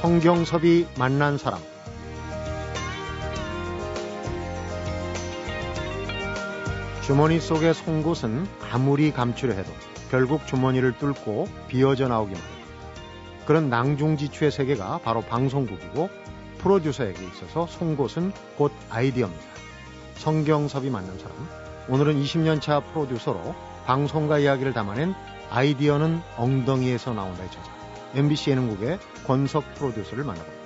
성경섭이 만난 사람 주머니 속의 송곳은 아무리 감추려 해도 결국 주머니를 뚫고 비어져 나오기만 해요. 그런 낭중지추의 세계가 바로 방송국이고 프로듀서에게 있어서 송곳은 곧 아이디어입니다. 성경섭이 만난 사람. 오늘은 20년 차 프로듀서로 방송가 이야기를 담아낸 아이디어는 엉덩이에서 나온다의 저자. MBC 예능국의 권석 프로듀서를 만나봅니다.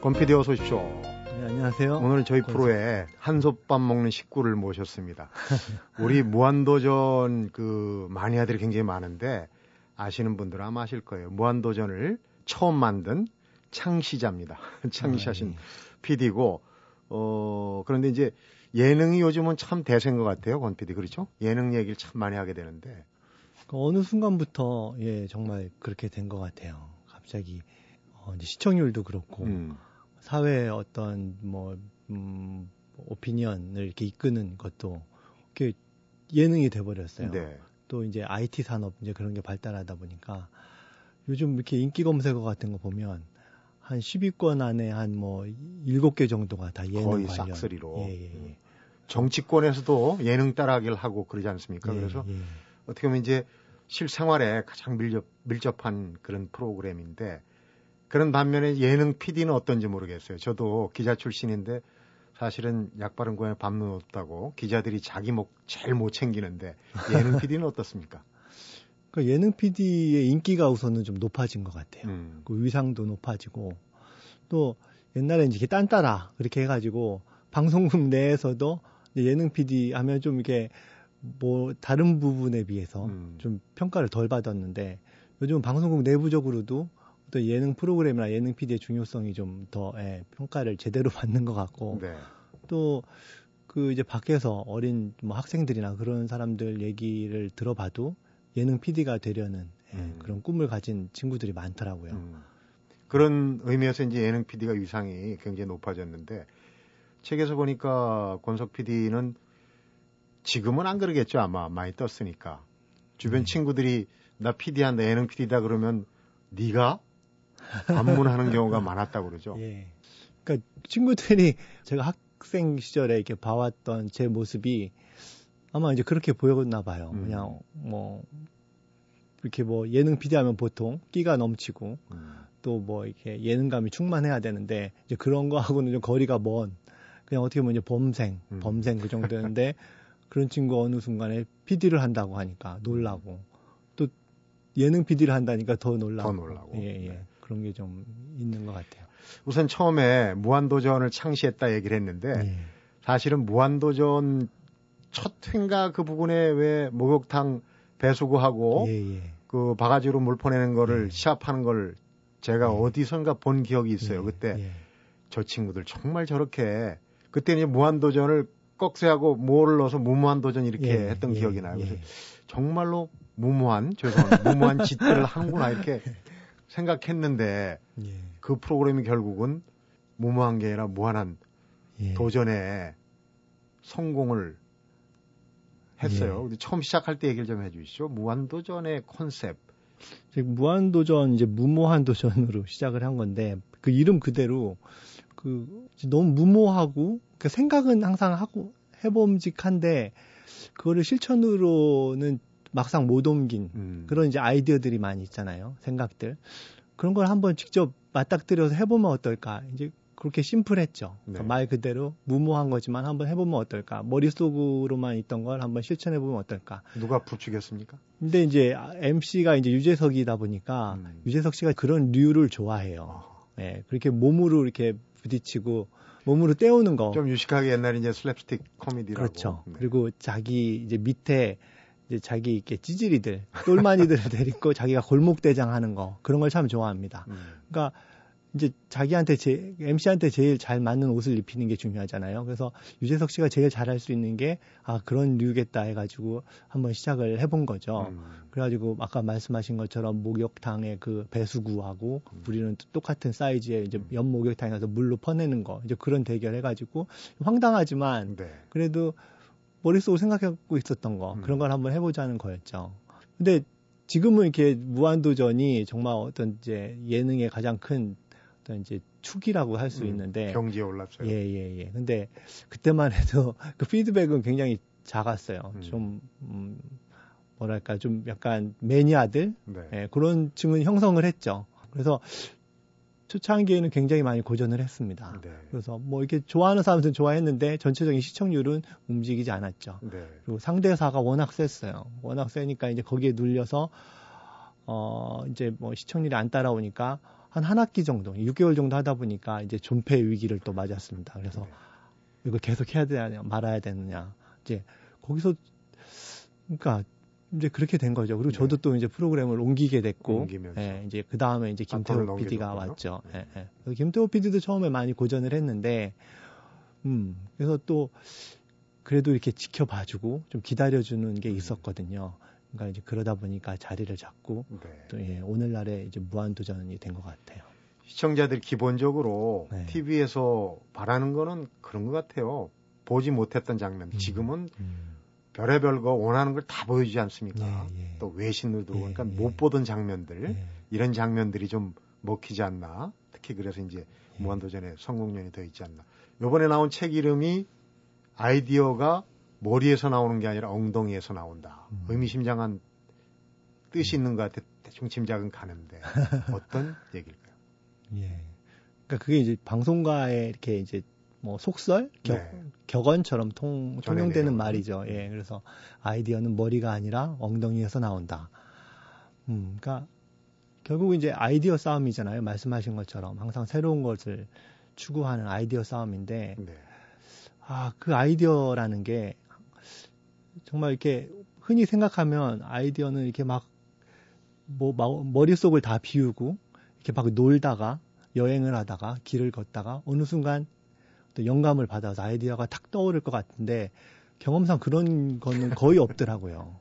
권 PD 어서 오십시오. 네, 안녕하세요. 오늘 저희 프로에 한솥밥 먹는 식구를 모셨습니다. 우리 무한도전 그 마니아들이 굉장히 많은데 아시는 분들은 아마 아실 거예요. 무한도전을 처음 만든 창시자입니다. 창시하신 아, 네. PD고 어 그런데 이제 예능이 요즘은 참 대세인 것 같아요, 권 PD 그렇죠? 예능 얘기를 참 많이 하게 되는데 그 어느 순간부터 예 정말 그렇게 된 것 같아요. 갑자기 어, 이제 시청률도 그렇고 음. 사회의 어떤 뭐 음, 오피니언을 이렇게 이끄는 것도 이렇게 예능이 돼버렸어요. 네. 또 이제 IT 산업 이제 그런 게 발달하다 보니까 요즘 이렇게 인기 검색어 같은 거 보면 한 10위권 안에 한 뭐 7개 정도가 다 예능 거의 관련. 싹쓸이로. 예, 예, 예. 정치권에서도 예능 따라하기를 하고 그러지 않습니까? 예, 그래서 예. 어떻게 보면 이제 실생활에 가장 밀접, 밀접한 그런 프로그램인데 그런 반면에 예능 PD는 어떤지 모르겠어요. 저도 기자 출신인데 사실은 약 바른 고양이 밥는 없다고 기자들이 자기 목 제일 못 챙기는데 예능 PD는 어떻습니까? 그 예능 PD의 인기가 우선은 좀 높아진 것 같아요. 음. 그 위상도 높아지고 또 옛날에 이제 딴따라 그렇게 해가지고 방송국 내에서도 예능 PD 하면 좀 이게 뭐 다른 부분에 비해서 음. 좀 평가를 덜 받았는데 요즘 방송국 내부적으로도 또 예능 프로그램이나 예능 PD의 중요성이 좀 더 예, 평가를 제대로 받는 것 같고 네. 또그 이제 밖에서 어린 뭐 학생들이나 그런 사람들 얘기를 들어봐도 예능 PD가 되려는 예, 음. 그런 꿈을 가진 친구들이 많더라고요. 음. 그런 의미에서 이제 예능 PD가 위상이 굉장히 높아졌는데 책에서 보니까 권석 PD는 지금은 안 그러겠죠 아마 많이 떴으니까 주변 네. 친구들이 나 PD한다 예능 PD다 그러면 네가 방문하는 경우가 많았다고 그러죠. 예. 그러니까 친구들이 제가 학생 시절에 이렇게 봐왔던 제 모습이 아마 이제 그렇게 보였나 봐요. 음. 그냥 뭐 이렇게 뭐 예능 비디하면 보통 끼가 넘치고 음. 또뭐 이렇게 예능감이 충만해야 되는데 이제 그런 거하고는 좀 거리가 먼 그냥 어떻게 보면 이제 범생, 음. 범생 그 정도였는데 그런 친구 어느 순간에 PD를 한다고 하니까 놀라고 또 예능 PD를 한다니까 더 놀라고. 더 놀라고. 예, 예. 네. 그런 게 좀 있는 것 같아요. 우선 처음에 무한도전을 창시했다 얘기를 했는데 예. 사실은 무한도전 첫 회인가 그 부분에 왜 목욕탕 배수구하고 예, 예. 그 바가지로 물 퍼내는 거를 예. 시합하는 걸 제가 예. 어디선가 본 기억이 있어요. 예, 그때 저 친구들 정말 저렇게 그때 이제 무한도전을 꺽쇠하고 뭐를 넣어서 무무한도전 이렇게 했던 기억이 나요. 그래서 정말로 무모한 죄송합니다. 무모한 짓들을 하는구나 이렇게 생각했는데 예. 그 프로그램이 결국은 무모한 게 아니라 무한한 예. 도전에 성공을 했어요. 예. 처음 시작할 때 얘기를 좀 해주시죠. 무한도전의 컨셉. 무한도전 이제 무모한 도전으로 시작을 한 건데 그 이름 그대로 그 너무 무모하고 그 생각은 항상 하고 해봄직한데 그거를 실천으로는 막상 못 옮긴 음. 그런 이제 아이디어들이 많이 있잖아요. 생각들. 그런 걸 한번 직접 맞닥뜨려서 해보면 어떨까. 이제 그렇게 심플했죠. 네. 그러니까 말 그대로 무모한 거지만 한번 해보면 어떨까. 머릿속으로만 있던 걸 한번 실천해보면 어떨까. 누가 부추겼습니까? 근데 이제 MC가 이제 유재석이다 보니까 음. 유재석 씨가 그런 류를 좋아해요. 어. 네, 그렇게 몸으로 이렇게 부딪히고 몸으로 때우는 거. 좀 유식하게 옛날에 이제 슬랩스틱 코미디라고. 그렇죠. 네. 그리고 자기 이제 밑에 이제 자기 이렇게 찌질이들, 똘마니들을 데리고 자기가 골목 대장 하는 거, 그런 걸 참 좋아합니다. 음. 그러니까 이제 자기한테 제, MC한테 제일 잘 맞는 옷을 입히는 게 중요하잖아요. 그래서 유재석 씨가 제일 잘할 수 있는 게, 아, 그런 류겠다 해가지고 한번 시작을 해본 거죠. 음. 그래가지고 아까 말씀하신 것처럼 목욕탕의 그 배수구하고 음. 우리는 똑같은 사이즈의 이제 옆 목욕탕에 가서 물로 퍼내는 거, 이제 그런 대결 해가지고 황당하지만, 네. 그래도 머릿속으로 생각하고 있었던 거 음. 그런 걸 한번 해보자는 거였죠. 근데 지금은 이렇게 무한도전이 정말 어떤 이제 예능의 가장 큰 어떤 이제 축이라고 할수 음, 있는데 경지에 올랐어요. 예, 예, 예. 근데 그때만 해도 그 피드백은 굉장히 작았어요. 음. 좀 음, 뭐랄까 좀 약간 매니아들 네. 예, 그런 층은 형성을 했죠. 그래서 초창기에는 굉장히 많이 고전을 했습니다. 네. 그래서 뭐 이렇게 좋아하는 사람들은 좋아했는데 전체적인 시청률은 움직이지 않았죠. 네. 그리고 상대사가 워낙 셌어요. 워낙 세니까 이제 거기에 눌려서 어 이제 뭐 시청률이 안 따라오니까 한 한 학기 정도, 6개월 정도 하다 보니까 이제 존폐 위기를 또 맞았습니다. 그래서 네. 이거 계속 해야 되냐 말아야 되느냐 이제 거기서 그러니까 이제 그렇게 된 거죠. 그리고 네. 저도 또 이제 프로그램을 옮기게 됐고, 예, 이제 그 다음에 이제 김태호 PD가 왔죠. 네. 예, 예. 김태호 PD도 처음에 많이 고전을 했는데, 음, 그래서 또 그래도 이렇게 지켜봐주고 좀 기다려주는 게 음. 있었거든요. 그러니까 이제 그러다 보니까 자리를 잡고 네. 또 예, 오늘날에 이제 무한 도전이 된 것 같아요. 시청자들 기본적으로 네. TV에서 바라는 거는 그런 것 같아요. 보지 못했던 장면. 음, 지금은 음. 별의별 거 원하는 걸 다 보여주지 않습니까? 예, 예. 또 외신을 들어오니까 예, 예, 못 보던 장면들 예. 이런 장면들이 좀 먹히지 않나? 특히 그래서 이제 예. 무한도전에 성공연이 더 있지 않나? 요번에 나온 책 이름이 아이디어가 머리에서 나오는 게 아니라 엉덩이에서 나온다. 음. 의미심장한 뜻이 있는 것 같아. 대충 짐작은 가는데 어떤 얘기일까요? 예. 그러니까 그게 이제 방송가에 이렇게 이제 뭐 속설, 격, 네. 격언처럼 통, 통용되는 말이죠. 예, 그래서 아이디어는 머리가 아니라 엉덩이에서 나온다. 음, 그러니까 결국 이제 아이디어 싸움이잖아요. 말씀하신 것처럼 항상 새로운 것을 추구하는 아이디어 싸움인데, 네. 아, 그 아이디어라는 게 정말 이렇게 흔히 생각하면 아이디어는 이렇게 막, 뭐, 머릿속을 다 비우고, 이렇게 막 놀다가, 여행을 하다가, 길을 걷다가, 어느 순간 또 영감을 받아서 아이디어가 탁 떠오를 것 같은데 경험상 그런 거는 거의 없더라고요.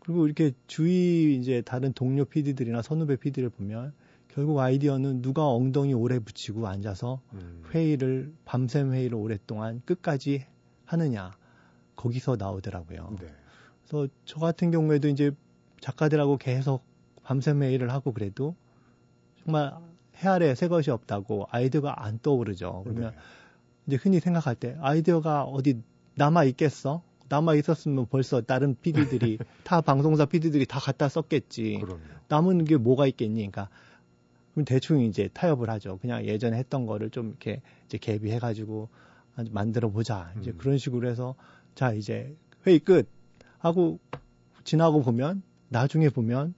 그리고 이렇게 주위 이제 다른 동료 PD들이나 선후배 PD를 보면 결국 아이디어는 누가 엉덩이 오래 붙이고 앉아서 음. 회의를 밤샘 회의를 오랫동안 끝까지 하느냐 거기서 나오더라고요. 네. 그래서 저 같은 경우에도 이제 작가들하고 계속 밤샘 회의를 하고 그래도 정말 해 아래 새 것이 없다고 아이디어가 안 떠오르죠. 그러면 네. 이제 흔히 생각할 때 아이디어가 어디 남아 있겠어? 남아 있었으면 벌써 다른 PD들이 타 방송사 PD들이 다 갖다 썼겠지. 그럼요. 남은 게 뭐가 있겠니? 그러니까 그럼 대충 이제 타협을 하죠. 그냥 예전에 했던 거를 좀 이렇게 이제 개비해 가지고 만들어 보자. 이제 음. 그런 식으로 해서 자 이제 회의 끝 하고 지나고 보면 나중에 보면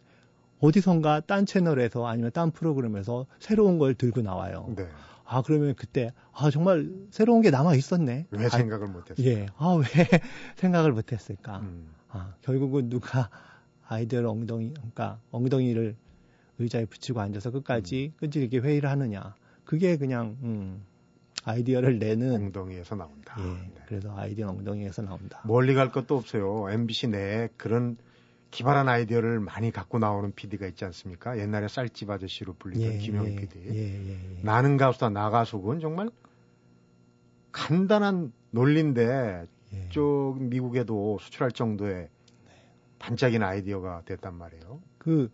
어디선가 딴 채널에서 아니면 딴 프로그램에서 새로운 걸 들고 나와요. 네. 아 그러면 그때 아 정말 새로운 게 남아 있었네. 왜 아, 생각을 못했어요? 예, 아왜 생각을 못했을까? 음. 아 결국은 누가 아이디어를 엉덩이 그러니까 엉덩이를 의자에 붙이고 앉아서 끝까지 음. 끈질기게 회의를 하느냐? 그게 그냥 음, 아이디어를 내는 엉덩이에서 나온다. 예, 네. 그래서 아이디어 엉덩이에서 나온다. 멀리 갈 것도 없어요. MBC 내에 그런 기발한 아이디어를 많이 갖고 나오는 PD가 있지 않습니까? 옛날에 쌀집 아저씨로 불리던 예, 김영 예, PD. 예, 예, 예, 나는 가수다 나 가수군 정말 간단한 논리인데 예. 쪽 미국에도 수출할 정도의 반짝이는 아이디어가 됐단 말이에요. 그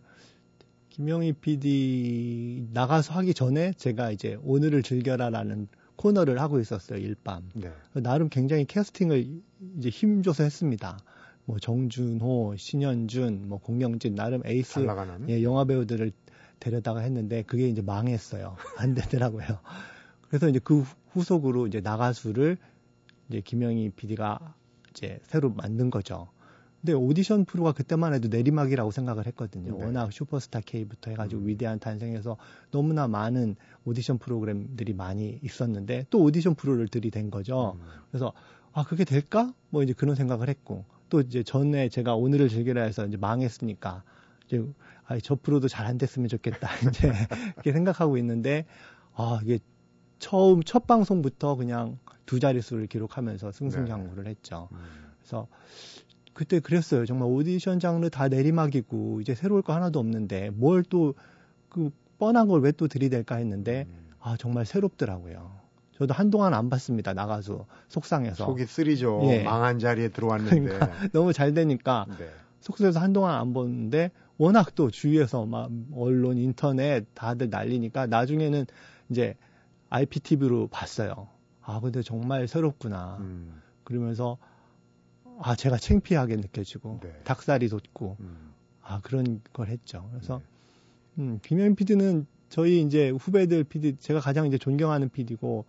김영희 PD 나가서 하기 전에 제가 이제 오늘을 즐겨라라는 코너를 하고 있었어요 일밤. 네. 나름 굉장히 캐스팅을 이제 힘줘서 했습니다. 뭐 정준호, 신현준, 뭐 공영진 나름 에이스 예, 영화 배우들을 데려다가 했는데 그게 이제 망했어요. 안 되더라고요. 그래서 이제 그 후속으로 이제 나가수를 이제 김영희 PD가 이제 새로 만든 거죠. 근데 오디션 프로가 그때만 해도 내리막이라고 생각을 했거든요. 네. 워낙 슈퍼스타 K부터 해가지고 음. 위대한 탄생해서 너무나 많은 오디션 프로그램들이 많이 있었는데 또 오디션 프로를 들이댄 거죠. 음. 그래서 아 그게 될까? 뭐 이제 그런 생각을 했고 또 이제 전에 제가 오늘을 즐기라 해서 이제 망했으니까 이제 아, 저 프로도 잘 안 됐으면 좋겠다 이제 이렇게 생각하고 있는데 아 이게 처음 첫 방송부터 그냥 두 자릿수를 기록하면서 승승장구를 네. 했죠. 음. 그래서 그때 그랬어요. 정말 오디션 장르 다 내리막이고 이제 새로울 거 하나도 없는데 뭘 또 그 뻔한 걸 왜 또 들이댈까 했는데 음. 아 정말 새롭더라고요. 저도 한동안 안 봤습니다. 나가서 속상해서. 속이 쓰리죠. 예. 망한 자리에 들어왔는데. 그러니까 너무 잘 되니까 네. 속세에서 한동안 안 봤는데 워낙 또 주위에서 막 언론, 인터넷 다들 날리니까 나중에는 이제 IPTV로 봤어요. 아, 근데 정말 새롭구나. 음. 그러면서 아, 제가 창피하게 느껴지고 네. 닭살이 돋고 음. 아, 그런 걸 했죠. 그래서 네. 음, 김현 PD는 저희 이제 후배들 PD 제가 가장 이제 존경하는 PD고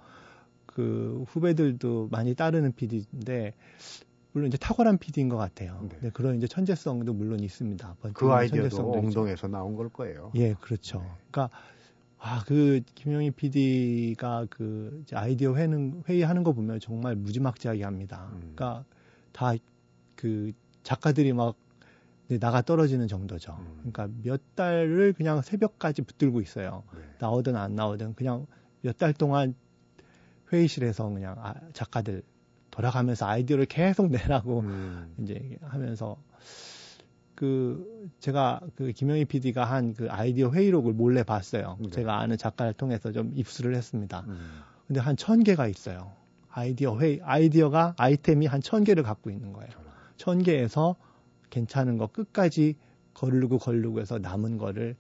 그 후배들도 많이 따르는 PD인데 물론 이제 탁월한 PD인 것 같아요. 네. 네, 그런 이제 천재성도 물론 있습니다. 그 아이디어도 엉덩에서 나온 걸 거예요. 예, 그렇죠. 네. 그러니까 아, 그 김영희 PD가 그 아이디어 회는 회의하는 거 보면 정말 무지막지하게 합니다. 음. 그러니까 다 그 작가들이 막 나가 떨어지는 정도죠. 음. 그러니까 몇 달을 그냥 새벽까지 붙들고 있어요. 네. 나오든 안 나오든 그냥 몇 달 동안 회의실에서 그냥 아, 작가들 돌아가면서 아이디어를 계속 내라고 음. 이제 하면서 그 제가 그 김영희 PD가 한 그 아이디어 회의록을 몰래 봤어요. 네. 제가 아는 작가를 통해서 좀 입수를 했습니다. 음. 근데 한 천 개가 있어요. 아이디어 회의 아이디어가 아이템이 한 천 개를 갖고 있는 거예요. 천 개에서 괜찮은 거 끝까지 걸르고 걸르고 해서 남은 거를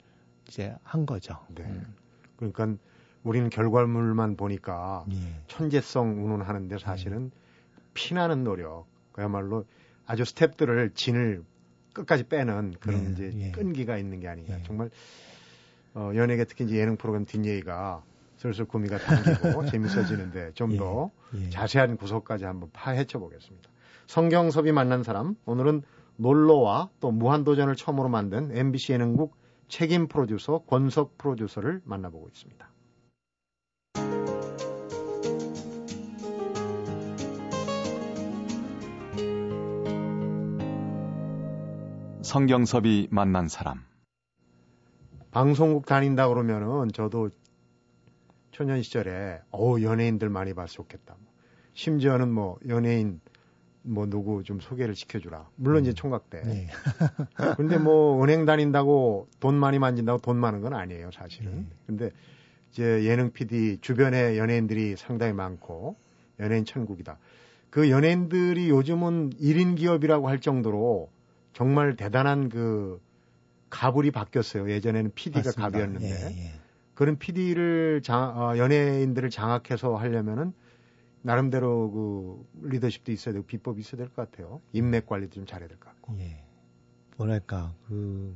이제 한 거죠. 네. 음. 그러니까 우리는 결과물만 보니까 예. 천재성 운운하는데 사실은 예. 피나는 노력, 그야말로 아주 스탭들을 진을 끝까지 빼는 그런 예, 이제 예. 끈기가 있는 게 아닌가. 예. 정말 어, 연예계 특히 이제 예능 프로그램 뒷얘기가 슬슬 구미가 당기고 재밌어지는데 좀더 예, 예. 자세한 구석까지 한번 파헤쳐 보겠습니다. 성경섭이 만난 사람 오늘은 놀러와 또 무한도전을 처음으로 만든 MBC 예능국 책임 프로듀서 권석 프로듀서를 만나보고 있습니다. 성경섭이 만난 사람. 방송국 다닌다 그러면은 저도 초년 시절에 어 연예인들 많이 봤으면 좋겠다. 심지어는 뭐 연예인 뭐 누구 좀 소개를 시켜주라. 물론 음. 이제 총각 때. 네. 근데 뭐 은행 다닌다고 돈 많이 만진다고 돈 많은 건 아니에요 사실은. 네. 근데 이제 예능 PD 주변에 연예인들이 상당히 많고 연예인 천국이다. 그 연예인들이 요즘은 1인 기업이라고 할 정도로 정말 대단한 그 가불이 바뀌었어요. 예전에는 PD가 맞습니다. 갑이었는데 예, 예. 그런 PD를 장, 어, 연예인들을 장악해서 하려면은 나름대로 그 리더십도 있어야 되고 비법이 있어야 될 것 같아요. 인맥 관리도 좀 잘해야 될 것 같고. 예. 뭐랄까 그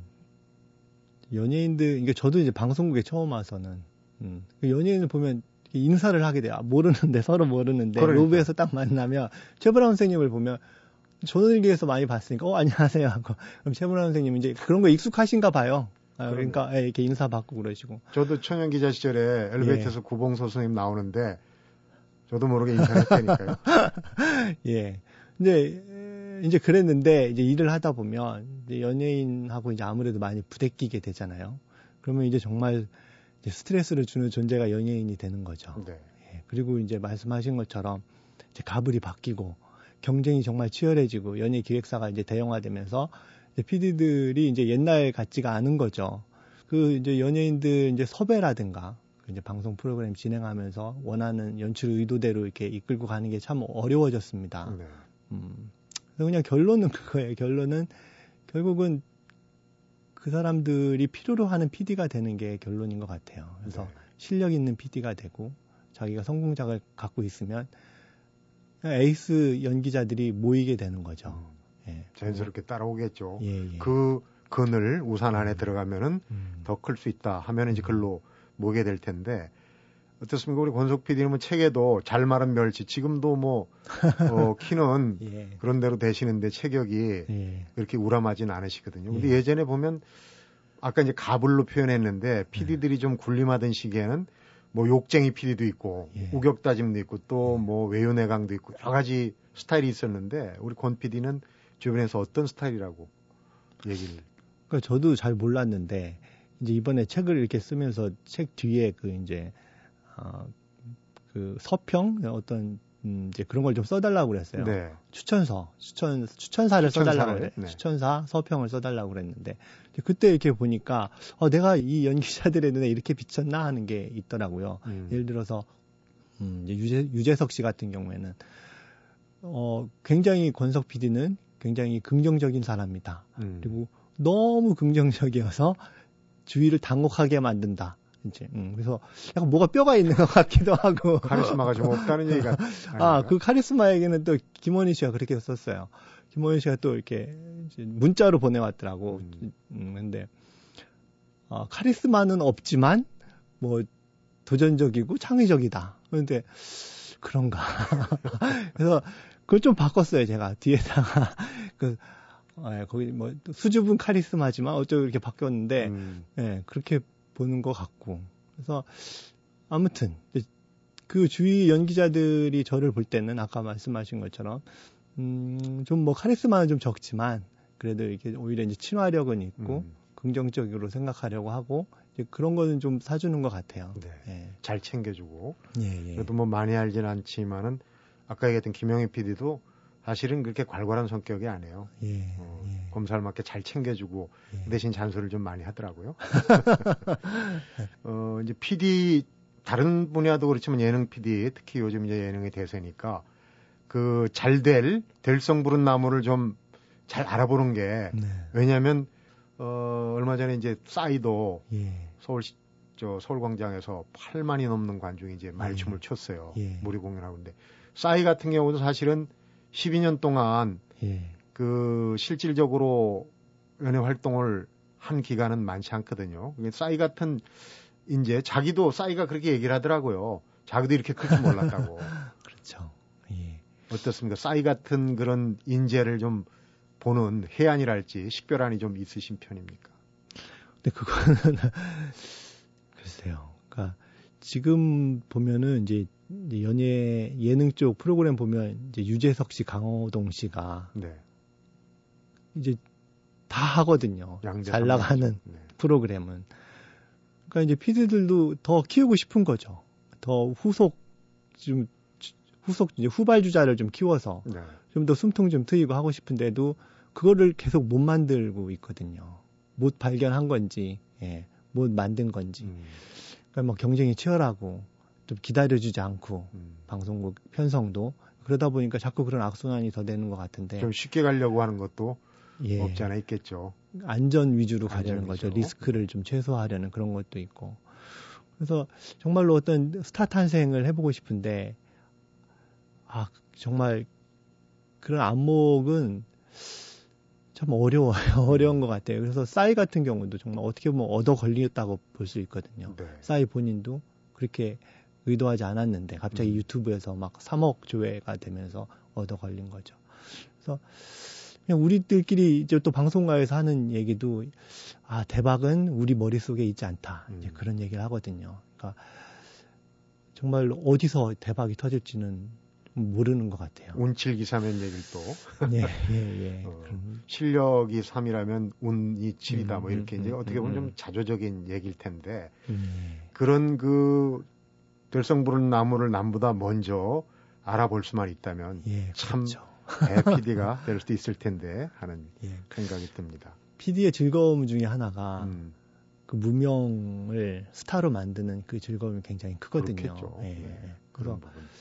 연예인들 이게 저도 이제 방송국에 처음 와서는 음, 그 연예인을 보면 인사를 하게 돼요. 아, 모르는데 서로 모르는데 그러니까. 로비에서 딱 만나면 최브라운 선생님을 보면 조선일기에서 많이 봤으니까 어 안녕하세요 하고 그럼 최문화 선생님 이제 그런 거 익숙하신가 봐요. 아, 그러니까 예, 이렇게 인사 받고 그러시고. 저도 천연 기자 시절에 엘리베이터에서 예. 구봉서 선생님 나오는데 저도 모르게 인사했다니까요. 예. 근데 이제 그랬는데 이제 일을 하다 보면 이제 연예인하고 이제 아무래도 많이 부대끼게 되잖아요. 그러면 이제 정말 이제 스트레스를 주는 존재가 연예인이 되는 거죠. 네. 예. 그리고 이제 말씀하신 것처럼 이제 가불이 바뀌고 경쟁이 정말 치열해지고 연예 기획사가 이제 대형화되면서 이제 PD들이 이제 옛날 같지가 않은 거죠. 그 이제 연예인들 이제 섭외라든가 그 이제 방송 프로그램 진행하면서 원하는 연출 의도대로 이렇게 이끌고 가는 게 참 어려워졌습니다. 네. 음. 그래서 그냥 결론은 그거예요. 결론은 결국은 그 사람들이 필요로 하는 PD가 되는 게 결론인 것 같아요. 그래서 네. 실력 있는 PD가 되고 자기가 성공작을 갖고 있으면 에이스 연기자들이 모이게 되는 거죠. 음. 예. 자연스럽게 따라오겠죠. 예, 예. 그 근을 우산 안에 음. 들어가면은 음. 더클 수 있다 하면 이제 글로 모게 될 텐데 어떻습니까? 우리 권석 PD님은 뭐 책에도 잘 마른 멸치 지금도 뭐 어, 키는 예. 그런 대로 되시는데 체격이 예. 그렇게 우람하진 않으시거든요. 근데 예. 전에 보면 아까 이제 가불로 표현했는데 PD들이 예. 좀 군림하던 시기에는 뭐 욕쟁이 PD도 있고 예. 우격다짐도 있고 또뭐 예. 외유내강도 있고 여러 가지 스타일이 있었는데 우리 권 PD는 주변에서 어떤 스타일이라고 얘기를? 그러니까 저도 잘 몰랐는데 이제 이번에 책을 이렇게 쓰면서 책 뒤에 그 이제 어그 서평 어떤 음, 이제 그런 걸 좀 써달라고 그랬어요. 네. 추천서, 추천, 추천사를 써달라고 그래. 네. 추천사, 서평을 써달라고 그랬는데, 그때 이렇게 보니까, 어, 내가 이 연기자들의 눈에 이렇게 비쳤나 하는 게 있더라고요. 음. 예를 들어서, 음, 이제 유재, 유재석 씨 같은 경우에는 어, 굉장히 권석 PD는 굉장히 긍정적인 사람이다. 음. 그리고 너무 긍정적이어서 주위를 당혹하게 만든다. 이제 음, 그래서 약간 뭐가 뼈가 있는 것 같기도 하고 카리스마가 좀 없다는 얘기가 아 그 카리스마 얘기는 또 김원희 씨가 그렇게 썼어요. 김원희 씨가 또 이렇게 문자로 보내왔더라고. 음. 음, 근데 어, 카리스마는 없지만 뭐 도전적이고 창의적이다. 그런데 그런가. 그래서 그걸 좀 바꿨어요, 제가. 뒤에다가 그 예, 거기 뭐 수줍은 카리스마지만 어쩌고 이렇게 바뀌었는데 음. 예, 그렇게 보는 것 같고. 그래서 아무튼 그 주위 연기자들이 저를 볼 때는 아까 말씀하신 것처럼 음, 좀 뭐 카리스마는 좀 적지만 그래도 이렇게 오히려 이제 친화력은 있고 음. 긍정적으로 생각하려고 하고 이제 그런 거는 좀 사주는 것 같아요. 네. 예. 잘 챙겨주고. 예, 예. 그래도 뭐 많이 알진 않지만은 아까 얘기했던 김영희 PD도 사실은 그렇게 괄괄한 성격이 아니에요. 예, 어, 예. 검사를 맞게 잘 챙겨주고 예. 그 대신 잔소리를 좀 많이 하더라고요. 어, 이제 PD 다른 분야도 그렇지만 예능 PD 특히 요즘 이제 예능의 대세니까 그 잘 될 될성 부른 나무를 좀 잘 알아보는 게 네. 왜냐하면 어, 얼마 전에 이제 싸이도 예. 서울 저 서울광장에서 8만이 넘는 관중이 이제 말춤을 예. 췄어요. 예. 무료 공연하고 근데 싸이 같은 경우도 사실은 12년 동안 예. 그 실질적으로 연예 활동을 한 기간은 많지 않거든요. 싸이 같은 이제 자기도 싸이가 그렇게 얘기를 하더라고요. 자기도 이렇게 클 줄 몰랐다고. 그렇죠. 예. 어떻습니까? 싸이 같은 그런 인재를 좀 보는 해안이랄지 식별안이 좀 있으신 편입니까? 근데 그거는 글쎄요. 그러니까 지금 보면은 이제 연예 예능 쪽 프로그램 보면 이제 유재석 씨, 강호동 씨가 네. 이제 다 하거든요. 잘 나가는 네. 프로그램은. 그러니까 이제 피디들도 더 키우고 싶은 거죠. 더 후속 좀 후속 이제 후발 주자를 좀 키워서 네. 좀더 숨통 좀 트이고 하고 싶은데도 그거를 계속 못 만들고 있거든요. 못 발견한 건지, 예, 못 만든 건지. 음. 그러니까 뭐 경쟁이 치열하고 좀 기다려주지 않고 음. 방송국 편성도 그러다 보니까 자꾸 그런 악순환이 더 되는 것 같은데. 좀 쉽게 가려고 하는 것도 예. 없지 않아 있겠죠. 안전 위주로 가려는 안전 거죠. 리스크를 좀 최소화하려는 그런 것도 있고. 그래서 정말로 어떤 스타 탄생을 해보고 싶은데 아 정말 그런 안목은 참 어려워요. 어려운 것 같아요. 그래서 싸이 같은 경우도 정말 어떻게 보면 얻어 걸렸다고 볼 수 있거든요. 네. 싸이 본인도 그렇게 의도하지 않았는데 갑자기 음. 유튜브에서 막 3억 조회가 되면서 얻어 걸린 거죠. 그래서 그냥 우리들끼리 이제 또 방송가에서 하는 얘기도 아 대박은 우리 머릿속에 있지 않다. 음. 이제 그런 얘기를 하거든요. 그러니까 정말 어디서 대박이 터질지는 모르는 것 같아요. 운칠기 삼의 얘기를 또. 네, 예, 예. 어, 실력이 3이라면 운이 7이다. 음, 뭐 이렇게 음, 이제 음, 어떻게 보면 음, 좀 자조적인 얘기일 텐데 음. 그런 그 될성부른 나무를 남보다 먼저 알아볼 수만 있다면 예, 참 그렇죠. PD가 될 수도 있을 텐데 하는 예. 생각이 듭니다. PD의 즐거움 중에 하나가 음. 그 무명을 스타로 만드는 그 즐거움이 굉장히 크거든요. 그렇겠죠. 예. 네. 그래서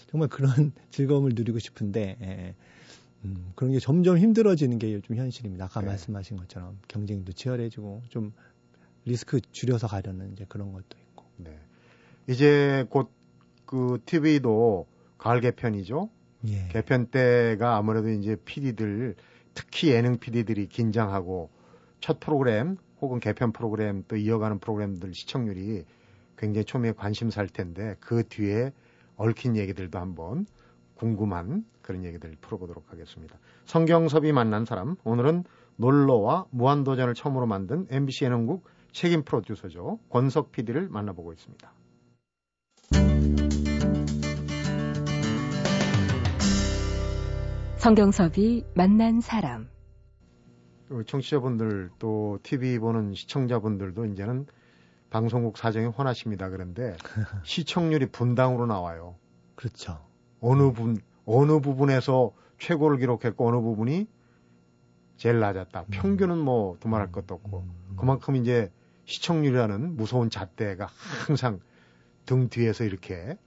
정말 그런 즐거움을 누리고 싶은데 예. 음, 그런 게 점점 힘들어지는 게 요즘 현실입니다. 아까 네. 말씀하신 것처럼 경쟁도 치열해지고 좀 리스크 줄여서 가려는 이제 그런 것도 있고. 네. 이제 곧 그 TV도 가을 개편이죠. 예. 개편 때가 아무래도 이제 PD들 특히 예능 PD들이 긴장하고 첫 프로그램 혹은 개편 프로그램 또 이어가는 프로그램들 시청률이 굉장히 초미의 관심사일 텐데 그 뒤에 얽힌 얘기들도 한번 궁금한 그런 얘기들 풀어보도록 하겠습니다. 성경섭이 만난 사람 오늘은 놀러와 무한도전을 처음으로 만든 MBC 예능국 책임 프로듀서죠. 권석 PD를 만나보고 있습니다. 성경섭이 만난 사람 청취자분들 또 TV 보는 시청자분들도 이제는 방송국 사정이 훤하십니다. 그런데 시청률이 분당으로 나와요. 그렇죠. 어느 분 어느 부분에서 최고를 기록했고 어느 부분이 제일 낮았다. 음. 평균은 뭐 두말할 것도 없고 음. 음. 그만큼 이제 시청률이라는 무서운 잣대가 항상 등 뒤에서 이렇게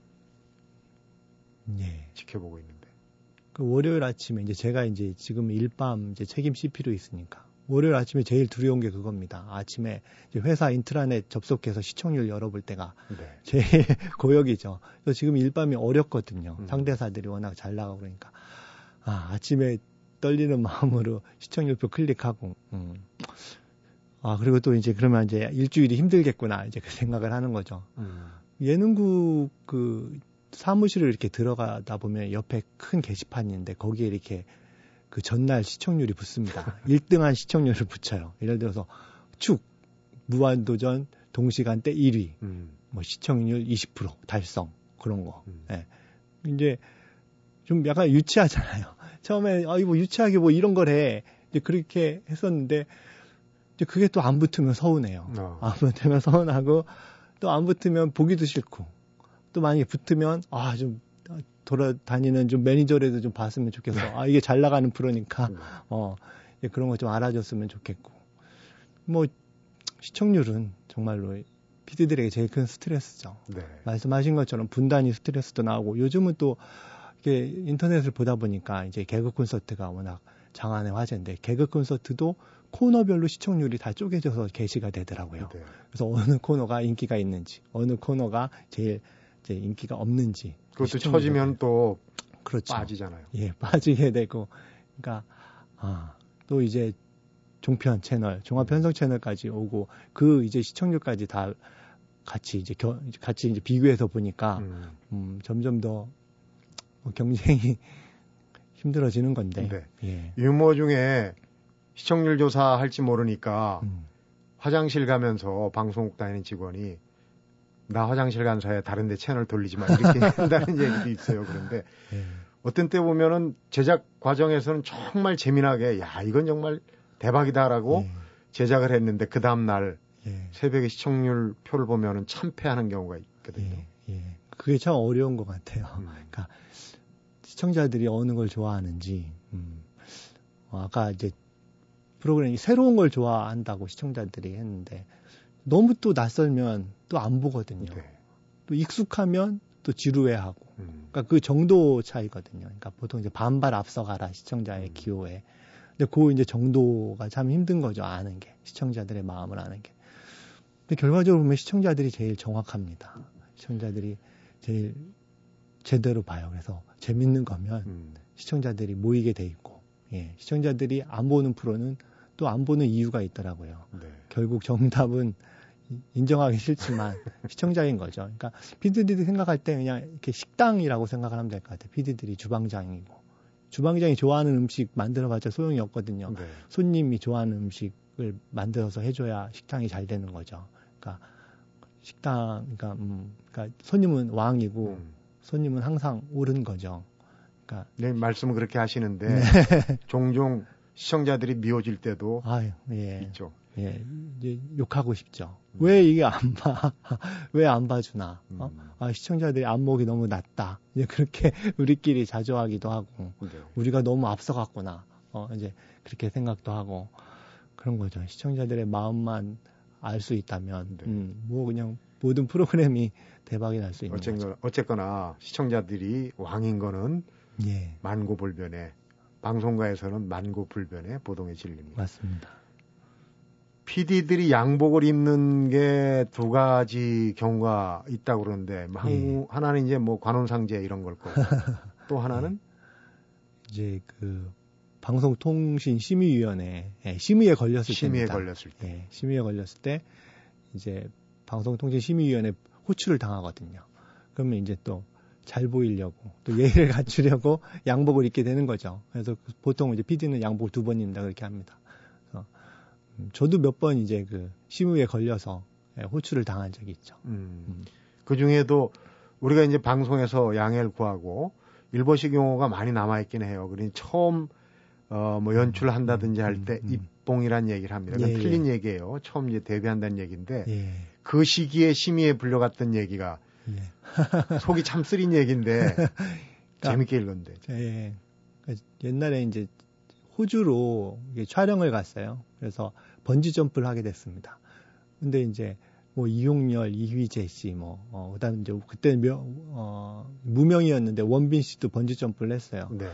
예. 지켜보고 있는데. 그 월요일 아침에 이제 제가 이제 지금 일밤 이제 책임 CP로 있으니까 월요일 아침에 제일 두려운 게 그겁니다. 아침에 회사 인트라넷 접속해서 시청률 열어볼 때가 네. 제일 고역이죠. 그래서 지금 일밤이 어렵거든요. 음. 상대사들이 워낙 잘 나가고 그러니까 아 아침에 떨리는 마음으로 시청률표 클릭하고 음. 아 그리고 또 이제 그러면 이제 일주일이 힘들겠구나 이제 그 생각을 하는 거죠. 음. 예능국 그 사무실을 이렇게 들어가다 보면 옆에 큰 게시판인데 거기에 이렇게 그 전날 시청률이 붙습니다. 1등한 시청률을 붙여요. 예를 들어서 축 무한도전 동시간대 1위, 음. 뭐 시청률 20% 달성 그런 거. 음. 예. 이제 좀 약간 유치하잖아요. 처음에 아 이거 유치하게 뭐 이런 걸 해. 이제 그렇게 했었는데 이제 그게 또 안 붙으면 서운해요. 어. 안 붙으면 서운하고 또 안 붙으면 보기도 싫고 또 만약에 붙으면 아 좀 돌아다니는 좀 매니저라도 좀 봤으면 좋겠어. 아 이게 잘 나가는 프로니까 네. 어 그런 거 좀 알아줬으면 좋겠고 뭐 시청률은 정말로 피디들에게 제일 큰 스트레스죠. 네. 말씀하신 것처럼 분단위 스트레스도 나오고 요즘은 또 이게 인터넷을 보다 보니까 이제 개그 콘서트가 워낙 장안의 화제인데 개그 콘서트도 코너별로 시청률이 다 쪼개져서 게시가 되더라고요. 네. 그래서 어느 코너가 인기가 있는지, 어느 코너가 제일 이제 인기가 없는지. 그것도 처지면 또 그렇죠. 빠지잖아요. 예, 빠지게 되고, 그러니까 아, 또 이제 종편 채널, 종합 편성 채널까지 오고 그 이제 시청률까지 다 같이 이제 겨, 같이 이제 비교해서 보니까 음, 음 점점 더뭐 경쟁이 힘들어지는 건데. 네. 예. 유머 중에 시청률 조사 할지 모르니까 음. 화장실 가면서 방송국 다니는 직원이 나 화장실 간 사이에 다른 데 채널 돌리지 마 이렇게 한다는 얘기도 있어요. 그런데 예. 어떤 때 보면은 제작 과정에서는 정말 재미나게 야 이건 정말 대박이다라고 예. 제작을 했는데 그 다음 날 예. 새벽에 시청률 표를 보면은 참패하는 경우가 있거든요. 예. 예. 그게 참 어려운 것 같아요. 음. 그러니까 시청자들이 어느 걸 좋아하는지 음. 어, 아까 이제 프로그램이 새로운 걸 좋아한다고 시청자들이 했는데 너무 또 낯설면 또 안 보거든요. 네. 또 익숙하면 또 지루해하고. 음. 그러니까 그 정도 차이거든요. 그러니까 보통 이제 반발 앞서가라 시청자의 음. 기호에. 근데 그 이제 정도가 참 힘든 거죠. 아는 게 시청자들의 마음을 아는 게. 근데 결과적으로 보면 시청자들이 제일 정확합니다. 시청자들이 제일 제대로 봐요. 그래서 재밌는 거면 음. 시청자들이 모이게 돼 있고, 예, 시청자들이 안 보는 프로는 또 안 보는 이유가 있더라고요. 네. 결국 정답은 인정하기 싫지만 시청자인 거죠. 그러니까 피디들이 생각할 때 그냥 이렇게 식당이라고 생각을 하면 될 것 같아요. 피디들이 주방장이고 주방장이 좋아하는 음식 만들어봤자 소용이 없거든요. 네. 손님이 좋아하는 음식을 만들어서 해줘야 식당이 잘 되는 거죠. 그러니까 식당, 그러니까, 음, 그러니까 손님은 왕이고 음. 손님은 항상 옳은 거죠. 그러니까 네 말씀은 그렇게 하시는데 네. 종종 시청자들이 미워질 때도 아유, 예. 있죠. 예, 이제 욕하고 싶죠. 음. 왜 이게 안 봐? 왜 안 봐주나? 어? 음. 아, 시청자들이 안목이 너무 낮다. 이제 그렇게 우리끼리 자조하기도 하고, 네. 우리가 너무 앞서갔구나. 어, 이제 그렇게 생각도 하고, 그런 거죠. 시청자들의 마음만 알 수 있다면, 네. 음, 뭐 그냥 모든 프로그램이 대박이 날 수 있는 어쨌거나, 거죠. 어쨌거나 시청자들이 왕인 거는 예. 만고불변에 방송가에서는 만고불변의 보동의 진리입니다. 맞습니다. PD들이 양복을 입는 게 두 가지 경우가 있다고 그러는데 뭐 한, 예. 하나는 이제 뭐 관혼상제 이런 걸 거고 또 하나는 이제 그 방송통신심의위원회 예, 심의에 걸렸을 심의에 때입니다. 걸렸을 때 예, 심의에 걸렸을 때 이제 방송통신심의위원회 호출을 당하거든요. 그러면 이제 또 잘 보이려고 또 예의를 갖추려고 양복을 입게 되는 거죠. 그래서 보통 이제 PD는 양복을 두 번 입는다 그렇게 합니다. 음, 저도 몇 번 이제 그 심의에 걸려서 예, 호출을 당한 적이 있죠. 음. 음. 그 중에도 우리가 이제 방송에서 양해를 구하고 일본식 용어가 많이 남아있긴 해요. 그러니 처음 어, 뭐 연출을 한다든지 할때 음, 음, 입봉이란 얘기를 합니다. 그건 예, 틀린 예. 얘기예요. 처음 이제 데뷔한다는 얘기인데 예. 그 시기에 심의에 불려갔던 얘기가 예. 속이 참 쓰린 얘기인데 그러니까, 재밌게 읽었는데. 예. 그러니까 옛날에 이제 호주로 촬영을 갔어요. 그래서 번지 점프를 하게 됐습니다. 근데 이제 뭐 이용렬, 이휘재 씨, 뭐 어, 그다음 이제 그때 명, 어, 무명이었는데 원빈 씨도 번지 점프를 했어요. 네.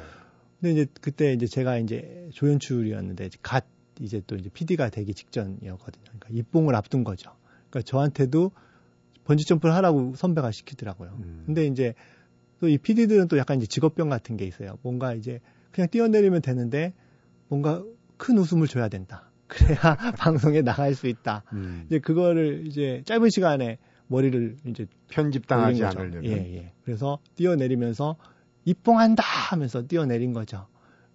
근데 이제 그때 이제 제가 이제 조연출이었는데 갓 이제 또 이제 PD가 되기 직전이었거든요. 그러니까 입봉을 앞둔 거죠. 그러니까 저한테도 번지 점프를 하라고 선배가 시키더라고요. 음. 근데 이제 또 이 PD들은 또 약간 이제 직업병 같은 게 있어요. 뭔가 이제 그냥 뛰어내리면 되는데 뭔가 큰 웃음을 줘야 된다. 그래야 방송에 나갈 수 있다. 음. 이제 그거를 이제 짧은 시간에 머리를 이제 편집당하지 않으려면. 예, 예. 그래서 뛰어내리면서 입봉한다 하면서 뛰어내린 거죠.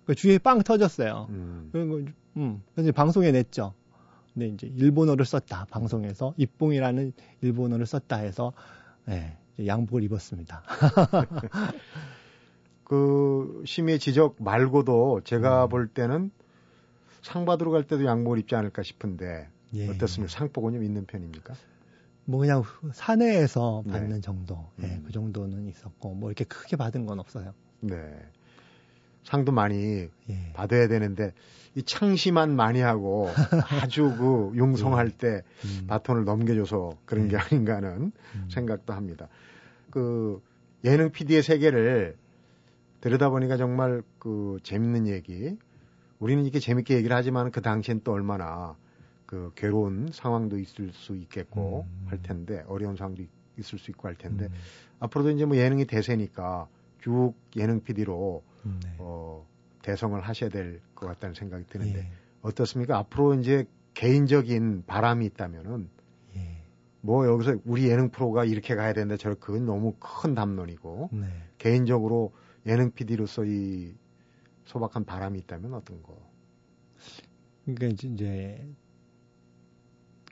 그 주위에 빵 터졌어요. 음. 거, 음. 그래서 방송에 냈죠. 근데 이제 일본어를 썼다. 방송에서 입봉이라는 일본어를 썼다 해서 예, 양복을 입었습니다. 그 심의 지적 말고도 제가 음. 볼 때는 상 받으러 갈 때도 양복을 입지 않을까 싶은데 예. 어떻습니까? 상복은 좀 있는 편입니까? 뭐 그냥 사내에서 네. 받는 네. 정도, 예, 음. 그 정도는 있었고 뭐 이렇게 크게 받은 건 없어요. 네. 상도 많이 예. 받아야 되는데 이 창시만 많이 하고 아주 그 용성할 예. 때 음. 바톤을 넘겨줘서 그런 게 예. 아닌가 하는 음. 생각도 합니다. 그 예능 PD의 세계를 들여다보니까 정말 그 재밌는 얘기. 우리는 이렇게 재밌게 얘기를 하지만 그 당시엔 또 얼마나 그 괴로운 상황도 있을 수 있겠고 음. 할 텐데 어려운 상황도 있을 수 있고 할 텐데 음. 앞으로도 이제 뭐 예능이 대세니까 쭉 예능 PD로 음, 네. 어, 대성을 하셔야 될 것 같다는 생각이 드는데 예. 어떻습니까? 앞으로 이제 개인적인 바람이 있다면은 예. 뭐 여기서 우리 예능 프로가 이렇게 가야 되는데 저렇게 그건 너무 큰 담론이고 네. 개인적으로 예능 PD로서 이 소박한 바람이 있다면 어떤 거? 그러니까 이제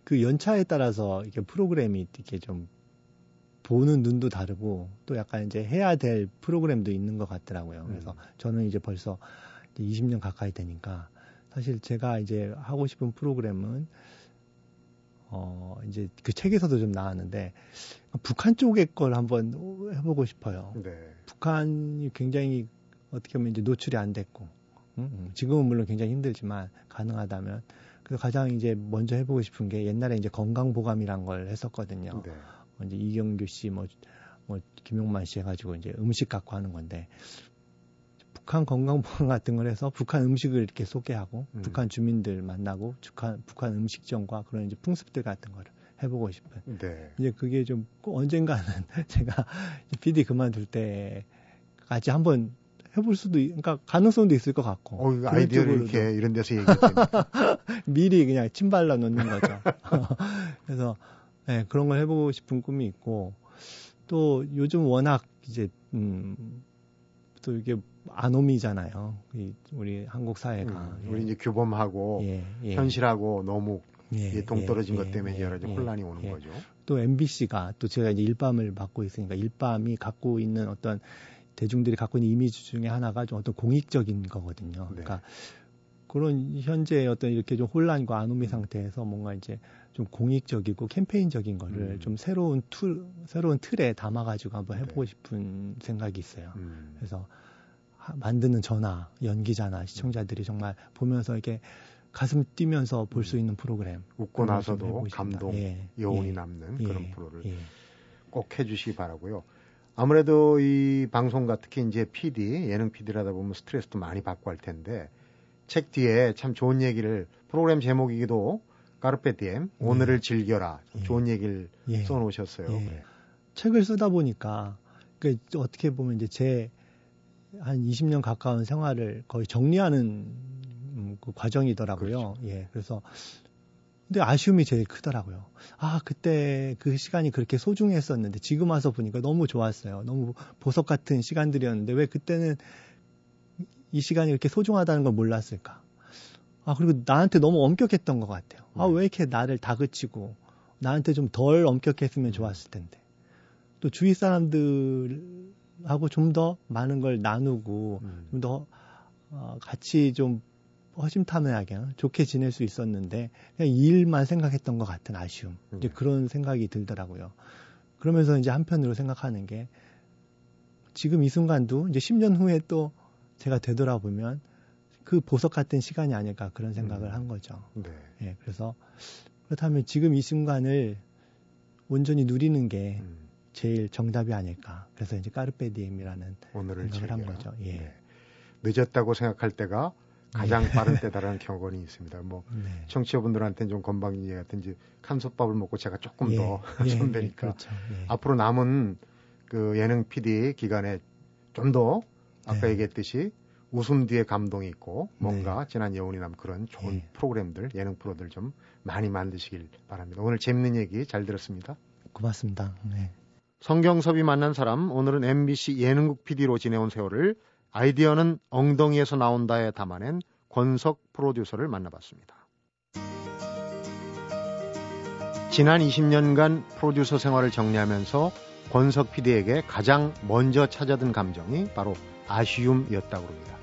그 연차에 따라서 이게 프로그램이 이렇게 좀 보는 눈도 다르고 또 약간 이제 해야 될 프로그램도 있는 것 같더라고요. 그래서 음. 저는 이제 벌써 이제 20년 가까이 되니까 사실 제가 이제 하고 싶은 프로그램은 어 이제 그 책에서도 좀 나왔는데 북한 쪽의 걸 한번 해보고 싶어요. 네. 북한이 굉장히 어떻게 보면 이제 노출이 안 됐고 음, 음. 지금은 물론 굉장히 힘들지만 가능하다면 그래서 가장 이제 먼저 해보고 싶은 게 옛날에 이제 건강 보감이란 걸 했었거든요. 네. 이제 이경규 씨, 뭐, 뭐, 김용만 씨 해가지고 이제 음식 갖고 하는 건데, 북한 건강보험 같은 걸 해서 북한 음식을 이렇게 소개하고, 음. 북한 주민들 만나고, 북한, 북한 음식점과 그런 이제 풍습들 같은 거를 해보고 싶은. 네. 이제 그게 좀 언젠가는 제가 PD 그만둘 때까지 한번 해볼 수도, 그러니까 가능성도 있을 것 같고. 어, 아이디어를 이렇게 이런 데서 얘기했더니. 미리 그냥 침 발라 놓는 거죠. 그래서 네, 그런 걸 해보고 싶은 꿈이 있고 또 요즘 워낙 이제 음, 또 이게 아노미잖아요. 우리 한국 사회가 음, 우리 이제 규범하고 예, 예. 현실하고 너무 예, 동떨어진 것 예, 때문에 예, 여러 가지 혼란이 오는 예. 거죠. 또 MBC가 또 제가 이제 일밤을 받고 있으니까 일밤이 갖고 있는 어떤 대중들이 갖고 있는 이미지 중에 하나가 좀 어떤 공익적인 거거든요. 네. 그러니까 그런 현재 어떤 이렇게 좀 혼란과 아노미 상태에서 뭔가 이제 좀 공익적이고 캠페인적인 거를 음. 좀 새로운 툴, 새로운 틀에 담아가지고 한번 네. 해보고 네. 싶은 생각이 있어요. 음. 그래서 하, 만드는 전화, 연기자나 시청자들이 정말 보면서 이렇게 가슴 뛰면서 볼수 음. 있는 프로그램. 웃고 나서도 감동, 예, 여운이 예, 남는 예, 그런 프로를 예. 꼭 해주시기 바라고요. 아무래도 이 방송과 특히 이제 PD, 예능 PD라다 보면 스트레스도 많이 받고 할 텐데 책 뒤에 참 좋은 얘기를 프로그램 제목이기도 까르페 디엠 오늘을 예. 즐겨라 예. 좋은 얘기를 예. 써놓으셨어요. 예. 네. 책을 쓰다 보니까 그 어떻게 보면 이제 제 한 20년 가까운 생활을 거의 정리하는 음, 그 과정이더라고요. 그렇죠. 예, 그래서 근데 아쉬움이 제일 크더라고요. 아, 그때 그 시간이 그렇게 소중했었는데 지금 와서 보니까 너무 좋았어요. 너무 보석 같은 시간들이었는데 왜 그때는 이 시간이 이렇게 소중하다는 걸 몰랐을까? 아, 그리고 나한테 너무 엄격했던 것 같아요. 아, 네. 왜 이렇게 나를 다그치고 나한테 좀 덜 엄격했으면 좋았을 텐데. 또 주위 사람들하고 좀 더 많은 걸 나누고 음. 좀더 어, 같이 좀 허심탄회하게 좋게 지낼 수 있었는데 그냥 일만 생각했던 것 같은 아쉬움 이제 네. 그런 생각이 들더라고요. 그러면서 이제 한편으로 생각하는 게 지금 이 순간도 이제 10년 후에 또 제가 되돌아보면 그 보석 같은 시간이 아닐까 그런 생각을 음. 한 거죠. 네. 예, 그래서 그렇다면 지금 이 순간을 온전히 누리는 게 음. 제일 정답이 아닐까. 그래서 이제 까르페 디엠이라는 오늘을 생각을 한 거죠. 예. 네. 늦었다고 생각할 때가 가장 네. 빠른 때다라는 경험이 있습니다. 뭐 네. 청취자분들한테는 좀 건방지게 같은지 칸솥밥을 먹고 제가 조금 예. 더 예. 선배니까 그렇죠. 예. 앞으로 남은 그 예능 PD 기간에 좀 더 아까 네. 얘기했듯이 웃음 뒤에 감동이 있고 뭔가 네. 지난 여운이 남 그런 좋은 예. 프로그램들 예능 프로들 좀 많이 만드시길 바랍니다. 오늘 재밌는 얘기 잘 들었습니다. 고맙습니다. 네. 성경섭이 만난 사람 오늘은 MBC 예능국 PD로 지내온 세월을 아이디어는 엉덩이에서 나온다에 담아낸 권석 프로듀서를 만나봤습니다. 지난 20년간 프로듀서 생활을 정리하면서 권석 PD에게 가장 먼저 찾아든 감정이 바로 아쉬움이었다고 합니다.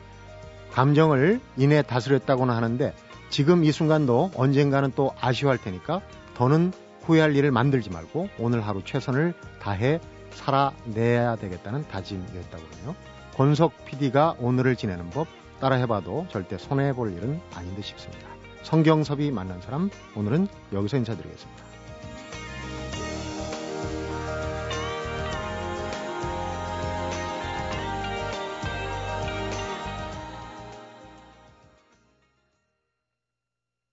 감정을 이내 다스렸다고는 하는데 지금 이 순간도 언젠가는 또 아쉬워할 테니까 더는 후회할 일을 만들지 말고 오늘 하루 최선을 다해 살아내야 되겠다는 다짐이었다고 그러요 권석 PD가 오늘을 지내는 법 따라해봐도 절대 손해볼 일은 아닌 듯 싶습니다. 성경섭이 만난 사람 오늘은 여기서 인사드리겠습니다.